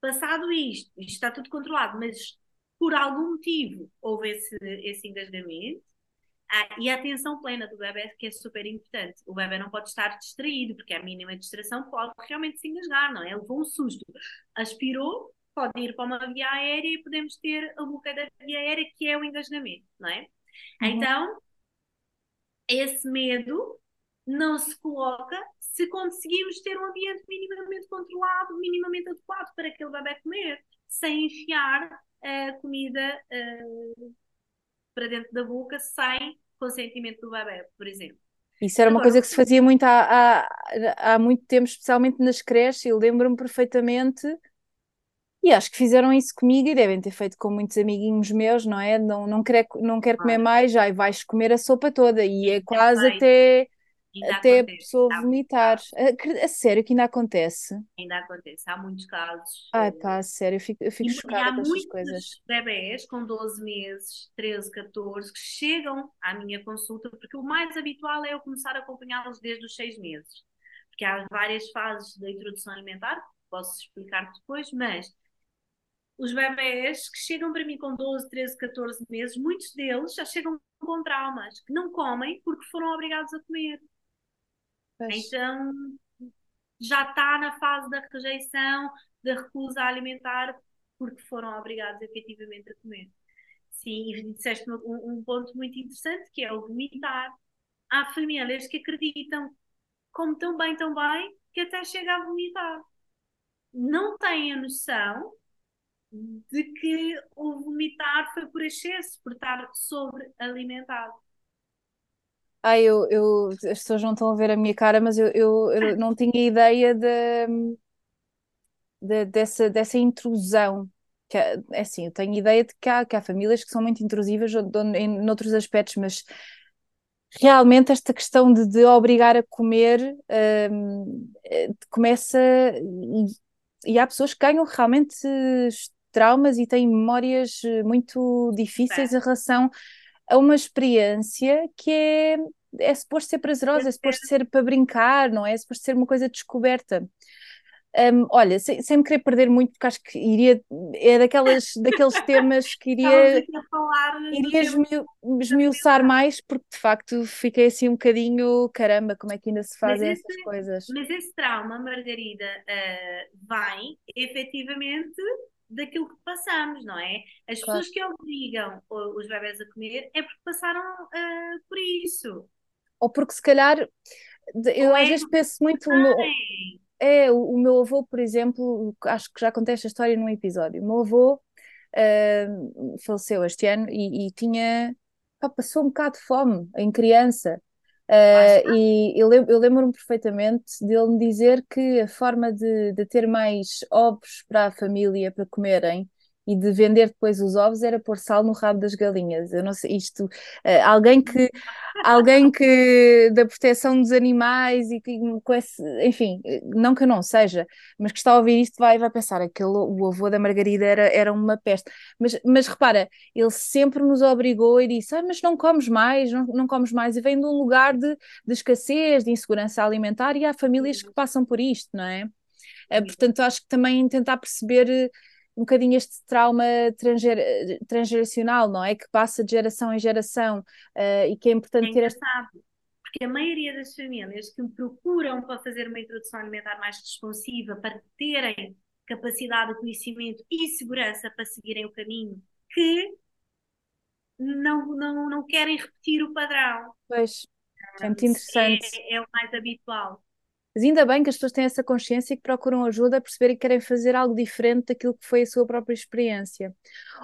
Passado isto, isto está tudo controlado, mas por algum motivo houve esse, esse engasgamento, ah, e a atenção plena do bebê, que é super importante. O bebê não pode estar distraído, porque a mínima distração pode realmente se engasgar, não é? Levou um susto, aspirou, pode ir para uma via aérea e podemos ter o bloqueio da via aérea, que é o engasgamento, não é? Uhum. Então, esse medo não se coloca se conseguimos ter um ambiente minimamente controlado, minimamente adequado para aquele bebê comer, sem enfiar a comida uh, para dentro da boca sem consentimento do bebê, por exemplo. Isso era uma coisa que se fazia muito há, há, há muito tempo, especialmente nas creches, eu lembro-me perfeitamente e acho que fizeram isso comigo e devem ter feito com muitos amiguinhos meus, não é? Não, não quer, não quer comer mais, já vais comer a sopa toda. E é quase até Ainda até acontece, a pessoa há vomitar. A, a sério que ainda acontece? Ainda acontece, há muitos casos. Ai eh, pá, sério, eu fico, eu fico E, chocada com estas coisas. muitos bebés com 12 meses, 13, 14, que chegam à minha consulta, porque o mais habitual é eu começar a acompanhá-los desde os 6 meses. Porque há várias fases da introdução alimentar, posso explicar depois, mas os bebés que chegam para mim com 12, 13, 14 meses, muitos deles já chegam com traumas, que não comem porque foram obrigados a comer. Então já está na fase da rejeição, da recusa alimentar, porque foram obrigados efetivamente a comer. Sim, e disseste um, um ponto muito interessante que é o vomitar. Há famílias que acreditam, como tão bem, tão bem, que até chega a vomitar. Não têm a noção de que o vomitar foi por excesso, por estar sobrealimentado. Ai, eu, eu, as pessoas não estão a ver a minha cara, mas eu, eu, eu não tinha ideia de, de- dessa, dessa intrusão. Que, é é assim, eu tenho ideia de que há, que há famílias que são muito intrusivas ou- ou em noutros aspectos, mas realmente esta questão de, de obrigar a comer hum, eh, começa e, e há pessoas que ganham realmente traumas e têm memórias eh, muito difíceis em relação a uma experiência que é, é suposto ser prazerosa, é suposto ser para brincar, não é? É suposto ser uma coisa descoberta. Um, olha, sem, sem me querer perder muito, porque acho que iria, é daquelas, daqueles [laughs] temas que iria, iria esmiu- esmiuçar mais, porque de facto fiquei assim um bocadinho, caramba, como é que ainda se fazem esse, essas coisas? mas esse trauma, Margarida, eh, vem efetivamente daquilo que passamos, não é? As Claro. pessoas que obrigam os bebés a comer é porque passaram eh, por isso. Ou porque se calhar, eu Ou às é vezes penso muito, meu. É, o, o meu avô, por exemplo, acho que já contei esta história num episódio. O meu avô ah, faleceu este ano e, e tinha, pá, passou um bocado de fome em criança. Está. e eu, eu lembro-me perfeitamente dele me dizer que a forma de, de ter mais ovos para a família para comerem e de vender depois os ovos era pôr sal no rabo das galinhas. Eu não sei, isto, ah, alguém que alguém que da proteção dos animais e que com esse, enfim, não que eu não seja, mas que está a ouvir isto vai, vai pensar aquele, o avô da Margarida era, era uma peste. Mas, mas repara, ele sempre nos obrigou e disse: ah, mas não comes mais, não, não comes mais, e vem de um lugar de, de escassez, de insegurança alimentar, e há famílias que passam por isto, não é? Eh, portanto, acho que também tentar perceber eh, um bocadinho este trauma transger- transgeracional, não é? Que passa de geração em geração, eh, e que é É importante ter esta. porque a maioria das famílias que me procuram para fazer uma introdução alimentar mais responsiva, para terem capacidade de conhecimento e segurança para seguirem o caminho, que não, não, não querem repetir o padrão. Pois, é muito interessante. é, é o mais habitual. Mas ainda bem que as pessoas têm essa consciência e que procuram ajuda a perceber que querem fazer algo diferente daquilo que foi a sua própria experiência.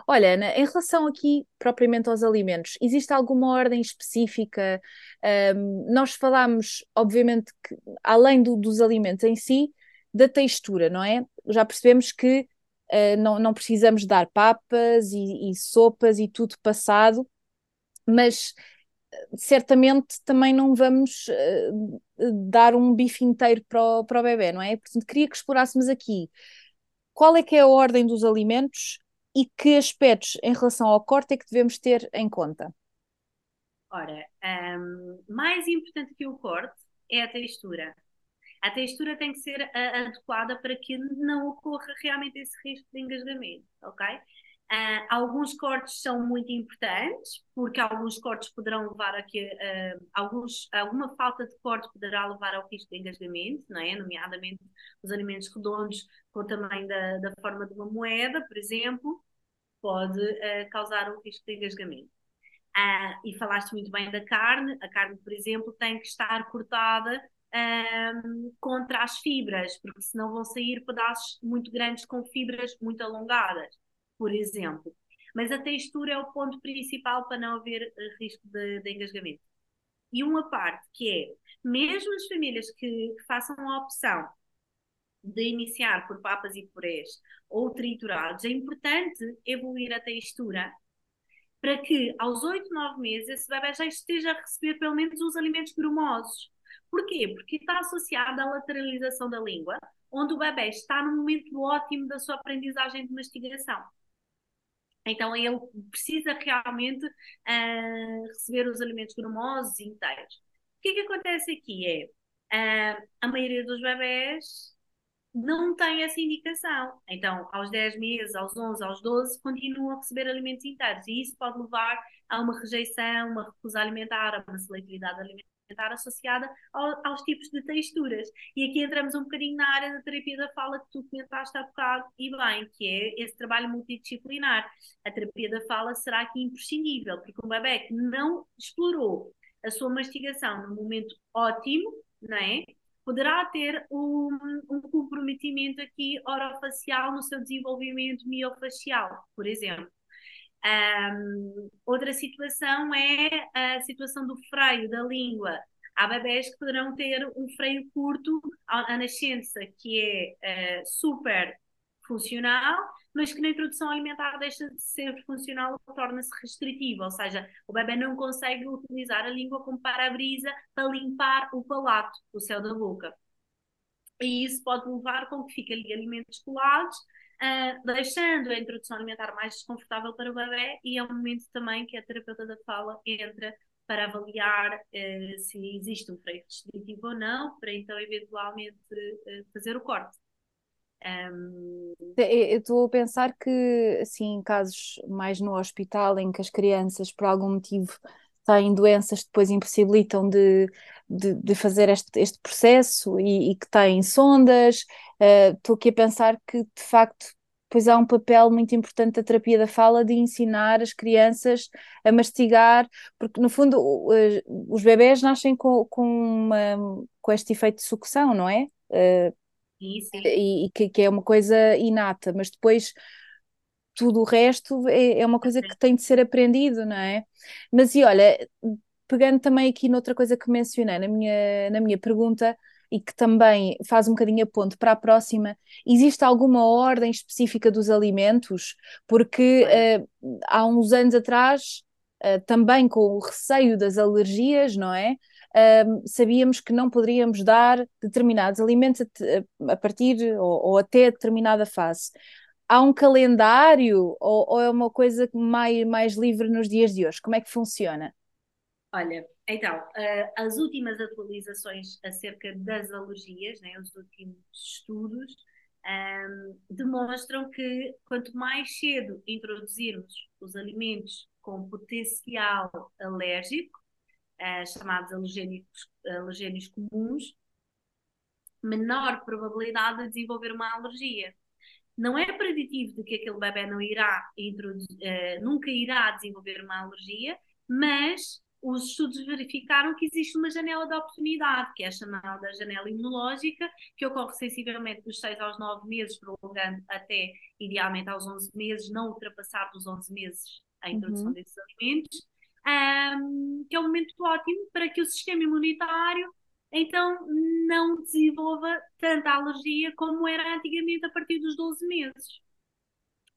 Olha, Ana, em relação aqui propriamente aos alimentos, existe alguma ordem específica? Ahm, nós falámos, obviamente, que além do- dos alimentos em si, da textura, não é? Já percebemos que ah, não, não precisamos dar papas e, e sopas e tudo passado, mas certamente também não vamos eh, dar um bife inteiro para o, para o bebê, não é? Portanto, queria que explorássemos aqui qual é que é a ordem dos alimentos e que aspectos em relação ao corte é que devemos ter em conta. Ora, hum, mais importante que o corte é a textura. A textura tem que ser a- adequada para que não ocorra realmente esse risco de engasgamento, ok? Ah, alguns cortes são muito importantes, porque alguns cortes poderão levar a que ah, alguns, alguma falta de corte poderá levar ao risco de engasgamento, não é? Nomeadamente os alimentos redondos com o tamanho da, da forma de uma moeda, por exemplo, pode ah, causar um risco de engasgamento. E falaste muito bem da carne. A carne, por exemplo, tem que estar cortada contra as fibras, porque senão vão sair pedaços muito grandes com fibras muito alongadas, por exemplo. Mas a textura é o ponto principal para não haver eh, risco de, de engasgamento. E uma parte que é, mesmo as famílias que, que façam a opção de iniciar por papas e purés ou triturados, é importante evoluir a textura para que aos 8, 9 meses esse bebê já esteja a receber pelo menos os alimentos grumosos. Porquê? Porque está associada à lateralização da língua, onde o bebê está no momento ótimo da sua aprendizagem de mastigação. Então ele precisa realmente uh, receber os alimentos grumosos inteiros. O que é que acontece aqui é, uh, a maioria dos bebés não tem essa indicação. Então, aos 10 meses, aos 11, aos 12, continuam a receber alimentos inteiros. E isso pode levar a uma rejeição, uma recusa alimentar, a uma seletividade alimentar associada ao, aos tipos de texturas. E aqui entramos um bocadinho na área da terapia da fala que tu comentaste há bocado e bem, que é esse trabalho multidisciplinar. A terapia da fala será aqui imprescindível, porque um bebê que não explorou a sua mastigação no momento ótimo, não é? poderá ter um, um, comprometimento aqui orofacial no seu desenvolvimento miofacial, por exemplo. Um, outra situação é a situação do freio da língua. Há bebés que poderão ter um freio curto à, nascença, que é uh, super funcional, mas que na introdução alimentar deixa de ser funcional e torna-se restritivo, ou seja, o bebê não consegue utilizar a língua como para-brisa para limpar o palato, o céu da boca. E isso pode levar com que fiquem ali alimentos colados, deixando a introdução alimentar mais desconfortável para o bebê e é um momento também que a terapeuta da fala entra para avaliar uh, se existe um freio restritivo ou não, para então eventualmente uh, fazer o corte. Um... Eu estou a pensar que, assim, em casos mais no hospital, em que as crianças, por algum motivo, têm doenças que depois impossibilitam de, de, de fazer este, este processo e, e, que têm sondas, uh, estou aqui a pensar que, de facto, pois há um papel muito importante da terapia da fala de ensinar as crianças a mastigar, porque no fundo os bebés nascem com, com, uma, com este efeito de sucção, não é? Uh, e, e que, que, é uma coisa inata, mas depois tudo o resto é, é uma coisa que tem de ser aprendido, não é? Mas e olha, pegando também aqui noutra coisa que mencionei na minha, na minha pergunta, e que também faz um bocadinho a ponto para a próxima, existe alguma ordem específica dos alimentos? Porque uh, há uns anos atrás, uh, também com o receio das alergias, não é? sabíamos que não poderíamos dar determinados alimentos a, a partir ou, ou, até determinada fase. Há um calendário ou, ou, é uma coisa mais, mais livre nos dias de hoje? Como é que funciona? Olha, então, uh, as últimas atualizações acerca das alergias, né, os últimos estudos, um, demonstram que quanto mais cedo introduzirmos os alimentos com potencial alérgico, uh, chamados alergénicos, alergénios comuns, menor probabilidade de desenvolver uma alergia. Não é preditivo de que aquele bebê não irá uh, nunca irá desenvolver uma alergia, mas os estudos verificaram que existe uma janela de oportunidade, que é a chamada janela imunológica, que ocorre sensivelmente dos 6 aos 9 meses, prolongando até, idealmente, aos 11 meses, não ultrapassar dos 11 meses a introdução uhum. desses alimentos um, que é um momento ótimo para que o sistema imunitário então não desenvolva tanta alergia como era antigamente a partir dos 12 meses.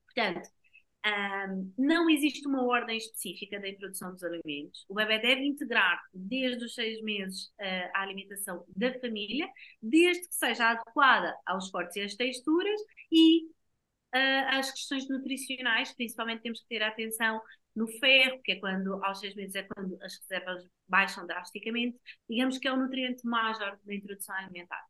Portanto, um, não existe uma ordem específica da introdução dos alimentos. O bebê deve integrar desde os seis meses uh, a alimentação da família, desde que seja adequada aos cortes e às texturas e uh, às questões nutricionais, principalmente temos que ter atenção no ferro, que é quando, aos seis meses, é quando as reservas baixam drasticamente, digamos que é o nutriente major da introdução alimentar.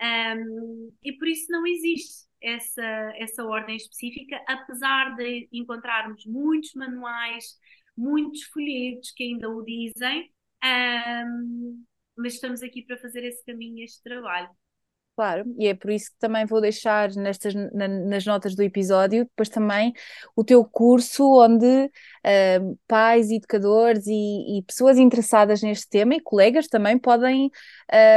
Um, e por isso não existe essa, essa ordem específica, apesar de encontrarmos muitos manuais, muitos folhetos que ainda o dizem, um, mas estamos aqui para fazer esse caminho, este trabalho. Claro, e é por isso que também vou deixar nestas, na, nas notas do episódio, depois também o teu curso, onde uh, pais, educadores e, e, pessoas interessadas neste tema e colegas também podem,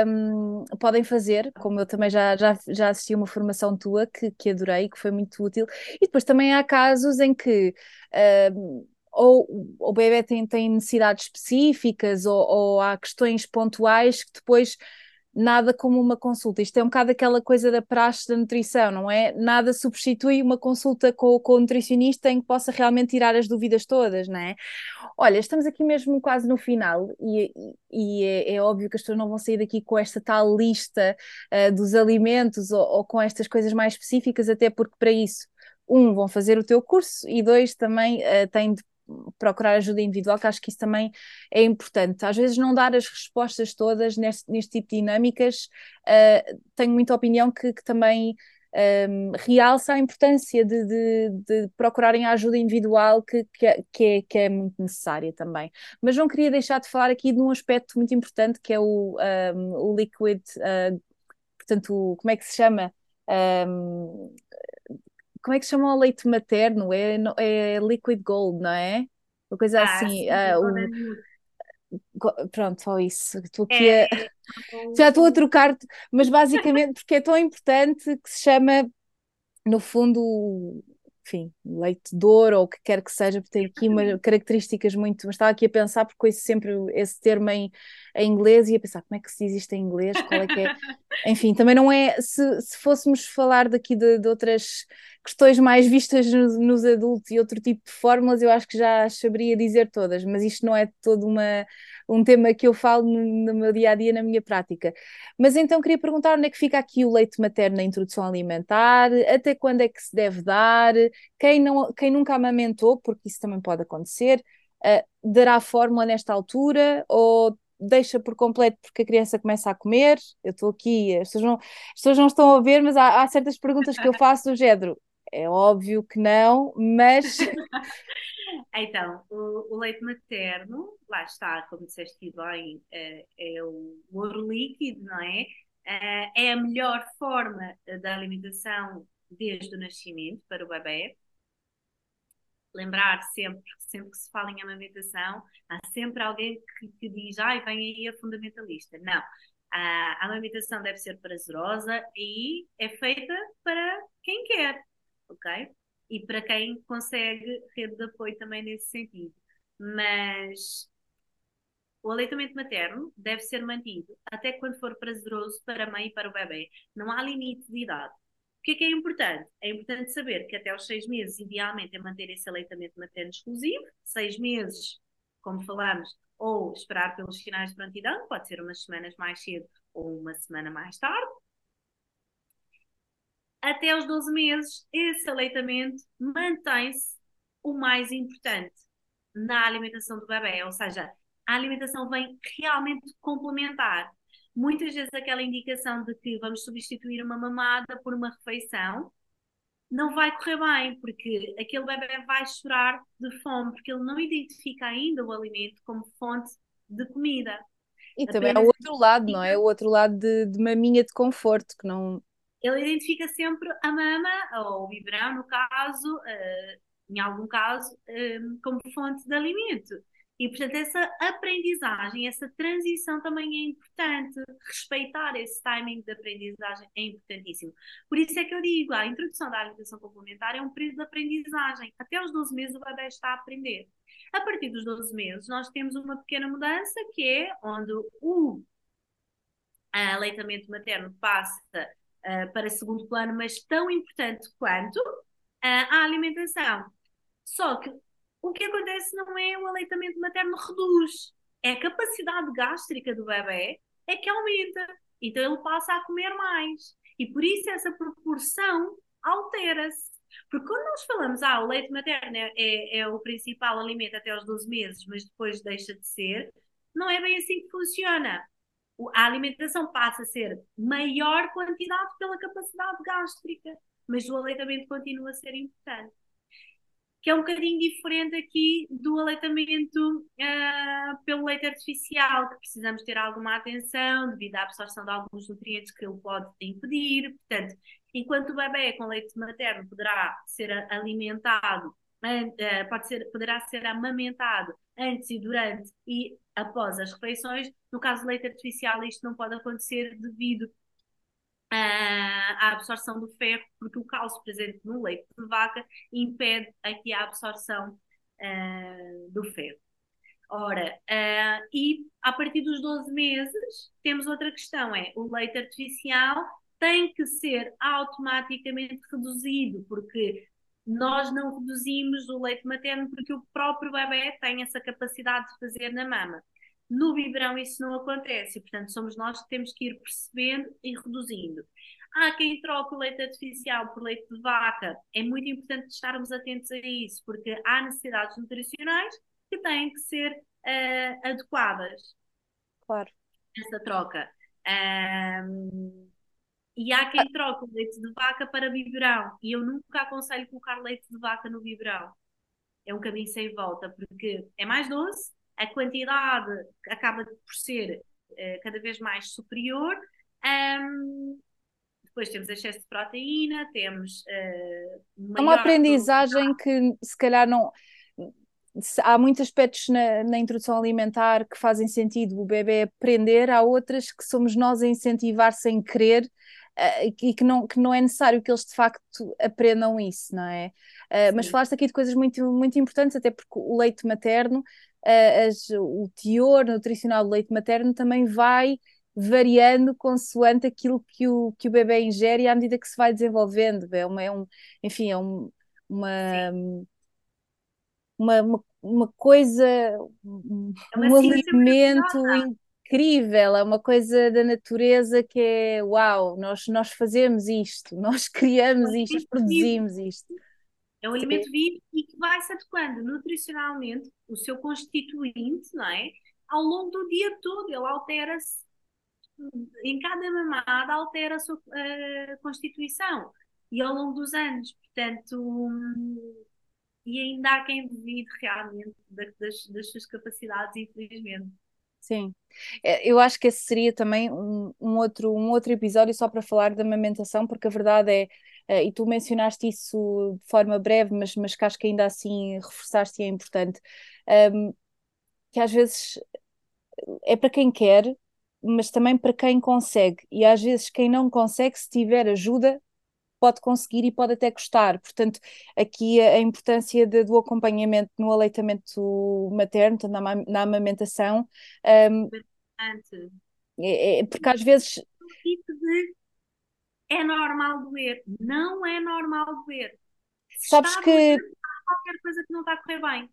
um, podem fazer, como eu também já, já, já assisti uma formação tua que, que adorei, que foi muito útil. E depois também há casos em que. Uh, ou o bebê tem, tem necessidades específicas ou, ou há questões pontuais que depois nada como uma consulta. Isto é um bocado aquela coisa da praxe da nutrição, não é? Nada substitui uma consulta com, com o nutricionista em que possa realmente tirar as dúvidas todas, não é? Olha, estamos aqui mesmo quase no final e, e é, é, óbvio que as pessoas não vão sair daqui com esta tal lista uh, dos alimentos ou, ou com estas coisas mais específicas, até porque para isso um, vão fazer o teu curso e dois, também uh, têm de procurar ajuda individual, que acho que isso também é importante. Às vezes não dar as respostas todas neste, neste tipo de dinâmicas, uh, tenho muita opinião que, que também um, realça a importância de, de, de, procurarem a ajuda individual que, que, é, que, é, é muito necessária também. Mas não queria deixar de falar aqui de um aspecto muito importante que é o, um, o liquid, uh, portanto, como é que se chama? Um, como é que se chama o leite materno? É, é liquid gold, não é? Uma coisa ah, assim. Sim, uh, o... Pronto, só isso. Estou aqui é, a... É, [laughs] Já estou a trocar, mas [laughs] basicamente porque é tão importante que se chama, no fundo, enfim, leite de ouro ou o que quer que seja, porque tem aqui umas características muito. Mas estava aqui a pensar, porque conheço sempre esse termo em, em inglês e a pensar como é que se diz isto em inglês, qual é que é. [laughs] Enfim, também não é. Se, se fôssemos falar daqui de, de outras questões mais vistas nos, adultos e outro tipo de fórmulas, eu acho que já saberia dizer todas, mas isto não é todo uma, um tema que eu falo no, no, meu dia a dia, na minha prática. Mas então queria perguntar onde é que fica aqui o leite materno na introdução alimentar, até quando é que se deve dar, quem, não, quem nunca amamentou, porque isso também pode acontecer, uh, dará fórmula nesta altura ou deixa por completo porque a criança começa a comer. Eu estou aqui, as pessoas, não, as pessoas não estão a ver, mas há, há certas perguntas que eu faço do género. É óbvio que não, mas. [laughs] então, o, o, leite materno, lá está, como disseste bem, é, é o ouro líquido, não é? É, é a melhor forma da alimentação desde o nascimento para o bebê. Lembrar sempre, sempre que se fala em amamentação, há sempre alguém que, que diz, ai, vem aí a fundamentalista. Não, a amamentação deve ser prazerosa e é feita para quem quer ok? E para quem consegue rede de apoio também nesse sentido. Mas o aleitamento materno deve ser mantido até quando for prazeroso para a mãe e para o bebê. Não há limite de idade. O que é que é importante? É importante saber que até aos seis meses, idealmente, é manter esse aleitamento materno exclusivo. Seis meses, como falamos, ou esperar pelos sinais de prontidão, pode ser umas semanas mais cedo ou uma semana mais tarde até aos 12 meses, esse aleitamento mantém-se o mais importante na alimentação do bebê, ou seja, a alimentação vem realmente complementar. Muitas vezes aquela indicação de que vamos substituir uma mamada por uma refeição não vai correr bem, porque aquele bebê vai chorar de fome, porque ele não identifica ainda o alimento como fonte de comida. E também é o outro lado, não é? O outro lado de, de maminha de conforto, que não, ele identifica sempre a mama, ou o biberão, no caso, uh, em algum caso, uh, como fonte de alimento. E, portanto, essa aprendizagem, essa transição também é importante. Respeitar esse timing de aprendizagem é importantíssimo. Por isso é que eu digo, a introdução da alimentação complementar é um período de aprendizagem. Até os 12 meses o bebê está a aprender. A partir dos 12 meses, nós temos uma pequena mudança, que é onde o aleitamento materno passa uh, para segundo plano, mas tão importante quanto uh, a alimentação. Só que o que acontece não é o aleitamento materno reduz, é a capacidade gástrica do bebê é que aumenta. Então ele passa a comer mais. E por isso essa proporção altera-se. Porque quando nós falamos, ah, o leite materno é, é, é, o principal alimento até aos 12 meses, mas depois deixa de ser, não é bem assim que funciona a alimentação passa a ser maior quantidade pela capacidade gástrica, mas o aleitamento continua a ser importante. Que é um bocadinho diferente aqui do aleitamento uh, pelo leite artificial, que precisamos ter alguma atenção devido à absorção de alguns nutrientes que ele pode impedir. Portanto, enquanto o bebê com leite materno poderá ser alimentado, uh, pode ser, poderá ser amamentado antes e durante e após as refeições. No caso do leite artificial, isto não pode acontecer devido à absorção do ferro, porque o cálcio presente no leite de vaca impede aqui a absorção uh, do ferro. Ora, uh, e a partir dos 12 meses, temos outra questão: é o leite artificial tem que ser automaticamente reduzido, porque nós não reduzimos o leite materno porque o próprio bebê tem essa capacidade de fazer na mama. No biberão isso não acontece, portanto somos nós que temos que ir percebendo e reduzindo. Há quem troca o leite artificial por leite de vaca. É muito importante estarmos atentos a isso, porque há necessidades nutricionais que têm que ser uh, adequadas. Claro. Essa troca. Um, e há quem troca o leite de vaca para biberão. E eu nunca aconselho colocar leite de vaca no biberão. É um caminho sem volta, porque é mais doce, a quantidade acaba por ser uh, cada vez mais superior. Um, depois temos excesso de proteína, temos. Uh, é uma aprendizagem que se calhar não. Há muitos aspectos na, na, introdução alimentar que fazem sentido o bebê aprender, há outras que somos nós a incentivar sem querer e que não, que não é necessário que eles de facto aprendam isso, não é? Uh, mas falaste aqui de coisas muito, muito importantes, até porque o leite materno, uh, as, o teor nutricional do leite materno também vai variando consoante aquilo que o, que o bebê ingere à medida que se vai desenvolvendo. É, uma, é um, enfim, é um, uma, uma, uma, uma, coisa, é um alimento incrível, é uma coisa da natureza que é uau, nós, nós fazemos isto, [laughs] nós criamos é isto, nós produzimos isto. É um alimento vivo e que vai se adequando nutricionalmente, o seu constituinte, não é? Ao longo do dia todo, ele altera-se em cada mamada altera a sua uh, constituição e ao longo dos anos, portanto, e ainda há quem duvide realmente das, das suas capacidades, infelizmente. Sim, é, eu acho que esse seria também um, um, outro, um outro episódio só para falar da amamentação, porque a verdade é, uh, e tu mencionaste isso de forma breve, mas, mas que acho que ainda assim reforçaste e é importante, um, que às vezes é para quem quer, mas também para quem consegue, e às vezes quem não consegue, se tiver ajuda, pode conseguir e pode até gostar. Portanto, aqui a, importância de, do acompanhamento no aleitamento materno, na, na amamentação. Um, é, é, porque às vezes. É normal doer. Não é normal doer. Sabes que. Qualquer coisa que não está a correr bem.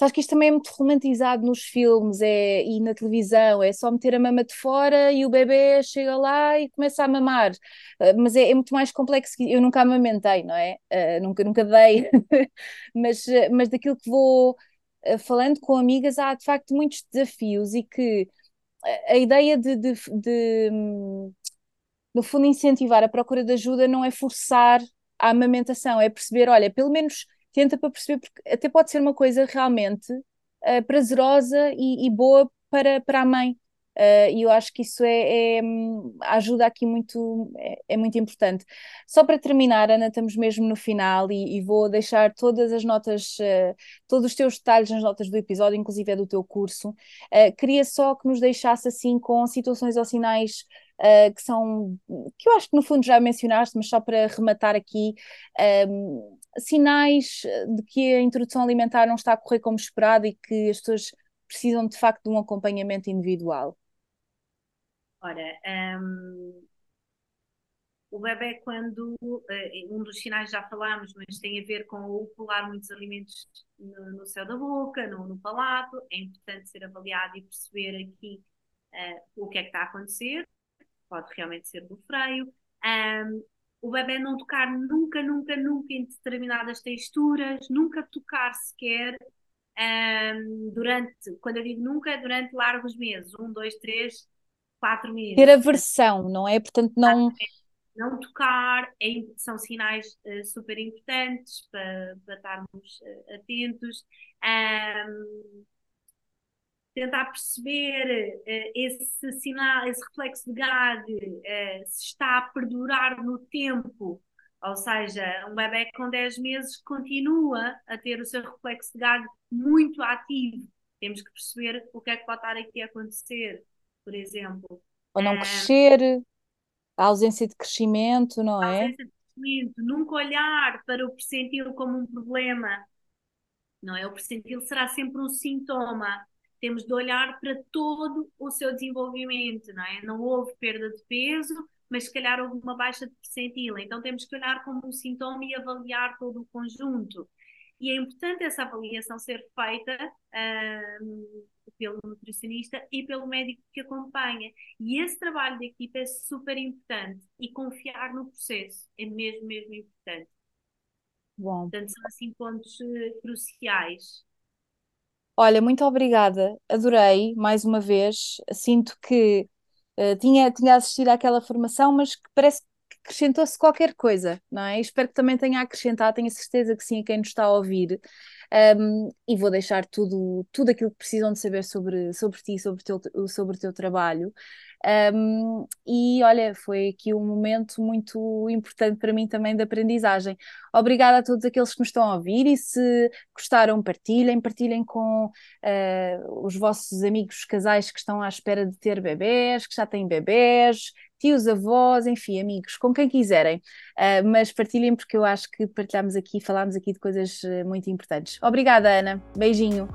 Sabes que isto também é muito romantizado nos filmes é, e na televisão, é só meter a mama de fora e o bebê chega lá e começa a mamar. Uh, mas é, é, muito mais complexo que eu nunca amamentei, não é? Uh, nunca, nunca dei, [laughs] mas, mas daquilo que vou falando com amigas, há de facto muitos desafios e que a ideia de, de, de no fundo, incentivar a procura de ajuda não é forçar a amamentação, é perceber, olha, pelo menos tenta para perceber, porque até pode ser uma coisa realmente uh, prazerosa e, e, boa para, para a mãe. Uh, e eu acho que isso é, é ajuda aqui muito, é, é, muito importante. Só para terminar, Ana, estamos mesmo no final e, e vou deixar todas as notas, uh, todos os teus detalhes nas notas do episódio, inclusive é do teu curso. Queria só que nos deixasse assim com situações ou sinais que são, que eu acho que no fundo já mencionaste, mas só para rematar aqui, um, sinais de que a introdução alimentar não está a correr como esperado e que as pessoas precisam de facto de um acompanhamento individual? Ora, um, o bebê, quando uh, um dos sinais já falámos, mas tem a ver com o pular muitos alimentos no, no céu da boca, no, no, palato, é importante ser avaliado e perceber aqui uh, o que é que está a acontecer. Pode realmente ser do freio. Um, o bebê não tocar nunca, nunca, nunca em determinadas texturas, nunca tocar sequer um, durante, quando eu digo nunca, durante largos meses, um, dois, três, quatro meses. Ter aversão, não é? Portanto, não. Não tocar é, são sinais uh, super importantes para, para estarmos uh, atentos. Um, tentar perceber uh, esse sinal, esse reflexo de gag, uh, se está a perdurar no tempo, ou seja, um bebê com 10 meses continua a ter o seu reflexo de gag muito ativo. Temos que perceber o que é que pode estar aqui a acontecer, por exemplo. Ou não uh, crescer, a ausência de crescimento, não é? Ausência de crescimento, nunca olhar para o percentil como um problema, não é? O percentil será sempre um sintoma temos de olhar para todo o seu desenvolvimento, não é? Não houve perda de peso, mas se calhar houve uma baixa de percentila. Então temos que olhar como um sintoma e avaliar todo o conjunto. E é importante essa avaliação ser feita um, pelo nutricionista e pelo médico que acompanha. E esse trabalho de equipa é super importante e confiar no processo é mesmo, mesmo importante. Bom. Portanto, são assim pontos uh, cruciais. Olha, muito obrigada, adorei mais uma vez. Sinto que uh, tinha, tinha assistido àquela formação, mas que parece que acrescentou-se qualquer coisa, não é? Espero que também tenha acrescentado, tenho certeza que sim, a quem nos está a ouvir. Um, e vou deixar tudo, tudo aquilo que precisam de saber sobre, sobre ti, sobre o teu, sobre o teu trabalho. Um, e olha, foi aqui um momento muito importante para mim também de aprendizagem. Obrigada a todos aqueles que nos estão a ouvir e se gostaram, partilhem, partilhem com uh, os vossos amigos casais que estão à espera de ter bebés, que já têm bebés, tios, avós, enfim, amigos, com quem quiserem. Uh, mas partilhem porque eu acho que partilhamos aqui, falámos aqui de coisas uh, muito importantes. Obrigada, Ana. Beijinho.